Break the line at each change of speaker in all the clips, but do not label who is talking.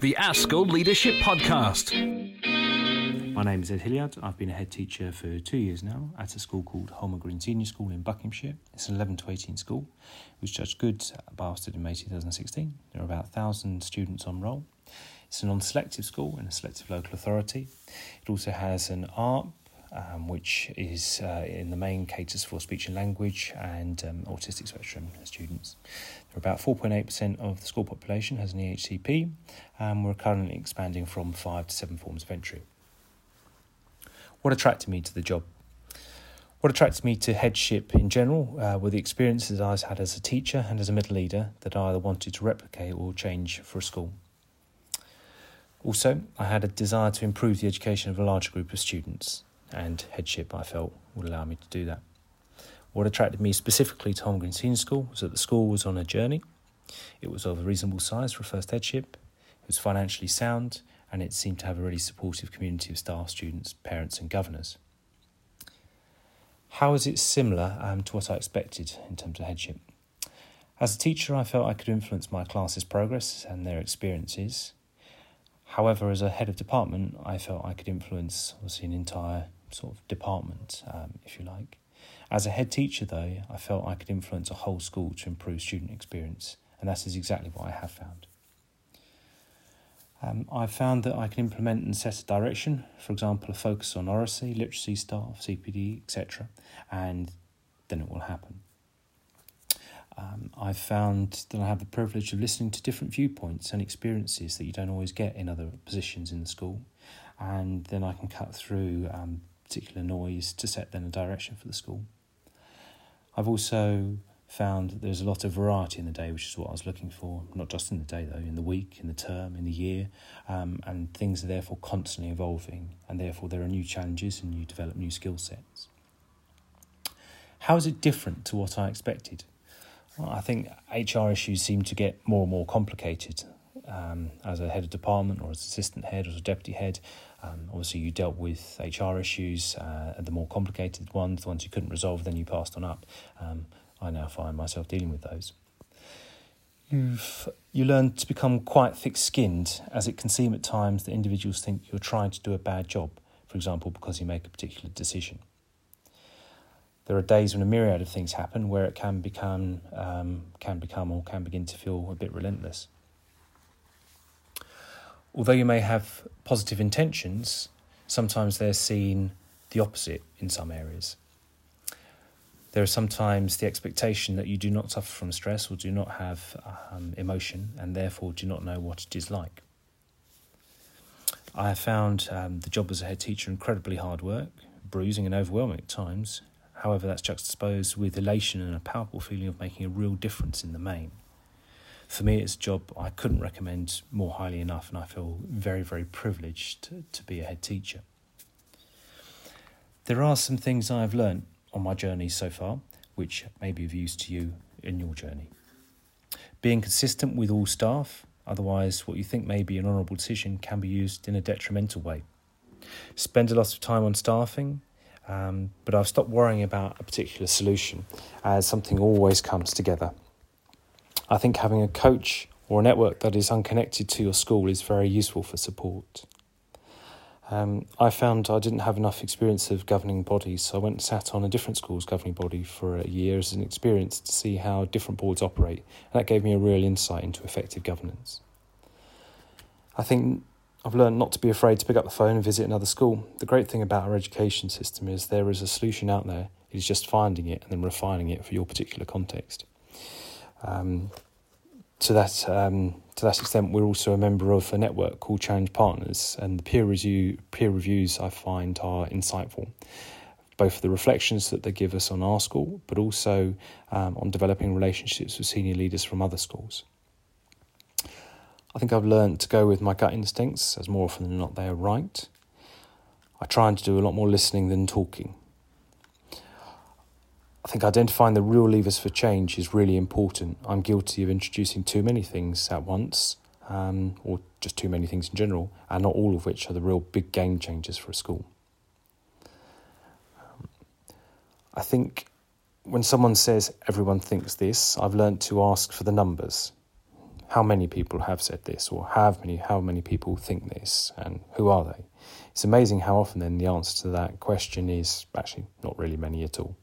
the ASCL Leadership Podcast.
My name is Ed Hilliard. I've been a head teacher for two years now at a school called Holmer Green Senior School in Buckinghamshire. It's an 11 to 18 school. Was judged good by in May 2016. There are about 1,000 students on roll. It's a non selective school in a selective local authority. It also has an ARP, um, which is uh, in the main caters for speech and language and um, autistic spectrum students. There are about 4.8% of the school population has an EHCP, and we're currently expanding from five to seven forms of entry. What attracted me to the job? What attracted me to headship in general uh, were the experiences I've had as a teacher and as a middle leader that I either wanted to replicate or change for a school. Also, I had a desire to improve the education of a larger group of students, and headship I felt would allow me to do that. What attracted me specifically to Holmer Green Senior School was that the school was on a journey. It was of a reasonable size for a first headship, it was financially sound, and it seemed to have a really supportive community of staff, students, parents, and governors. How is it similar um, to what I expected in terms of headship? As a teacher, I felt I could influence my class's progress and their experiences. However, as a head of department, I felt I could influence obviously an entire sort of department, um, if you like. As a head teacher, though, I felt I could influence a whole school to improve student experience, and that is exactly what I have found. Um, I've found that I can implement and set a direction, for example, a focus on oracy, literacy, staff, CPD, etc., and then it will happen. Um, I've found that I have the privilege of listening to different viewpoints and experiences that you don't always get in other positions in the school, and then I can cut through um, particular noise to set then a direction for the school. I've also found that there's a lot of variety in the day, which is what I was looking for, not just in the day though, in the week, in the term, in the year, um, and things are therefore constantly evolving, and therefore there are new challenges and you develop new skill sets. How is it different to what I expected? Well, I think HR issues seem to get more and more complicated. Um, as a head of department or as assistant head or as a deputy head, um, obviously you dealt with HR issues, uh, the more complicated ones, the ones you couldn't resolve, then you passed on up. Um, I now find myself dealing with those. You've, you learn to become quite thick skinned, as it can seem at times that individuals think you're trying to do a bad job, for example, because you make a particular decision. There are days when a myriad of things happen where it can become, um, can become or can begin to feel a bit relentless. Although you may have positive intentions, sometimes they're seen the opposite in some areas. There is sometimes the expectation that you do not suffer from stress or do not have um, emotion and therefore do not know what it is like. I have found um, the job as a head teacher incredibly hard work, bruising and overwhelming at times. However, that's juxtaposed with elation and a powerful feeling of making a real difference in the main. For me, it's a job I couldn't recommend more highly enough, and I feel very, very privileged to, to be a head teacher. There are some things I've learned on my journey so far, which may be of use to you in your journey. Being consistent with all staff, otherwise, what you think may be an honourable decision can be used in a detrimental way. Spend a lot of time on staffing, um, but I've stopped worrying about a particular solution as something always comes together. I think having a coach or a network that is unconnected to your school is very useful for support. Um, I found I didn't have enough experience of governing bodies, so I went and sat on a different school's governing body for a year as an experience to see how different boards operate, and that gave me a real insight into effective governance. I think I've learned not to be afraid to pick up the phone and visit another school. The great thing about our education system is there is a solution out there, it is just finding it and then refining it for your particular context. Um, to that um, to that extent, we're also a member of a network called Challenge Partners, and the peer review peer reviews I find are insightful, both for the reflections that they give us on our school, but also um, on developing relationships with senior leaders from other schools. I think I've learned to go with my gut instincts, as more often than not they are right. I try to do a lot more listening than talking. I think identifying the real levers for change is really important. I'm guilty of introducing too many things at once, um, or just too many things in general, and not all of which are the real big game changers for a school. Um, I think when someone says everyone thinks this, I've learned to ask for the numbers. how many people have said this, or have many, how many people think this, and who are they? It's amazing how often then the answer to that question is actually not really many at all.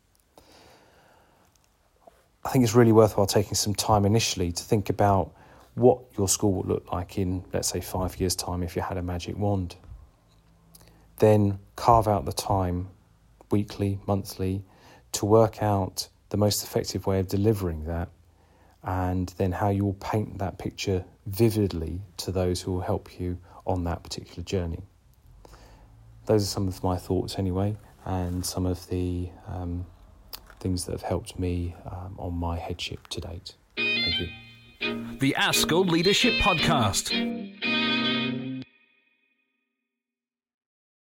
I think it's really worthwhile taking some time initially to think about what your school would look like in, let's say, five years' time if you had a magic wand. Then carve out the time, weekly, monthly, to work out the most effective way of delivering that and then how you will paint that picture vividly to those who will help you on that particular journey. Those are some of my thoughts, anyway, and some of the um, things that have helped me um, on my headship to date. Thank you.
The Gold Leadership Podcast.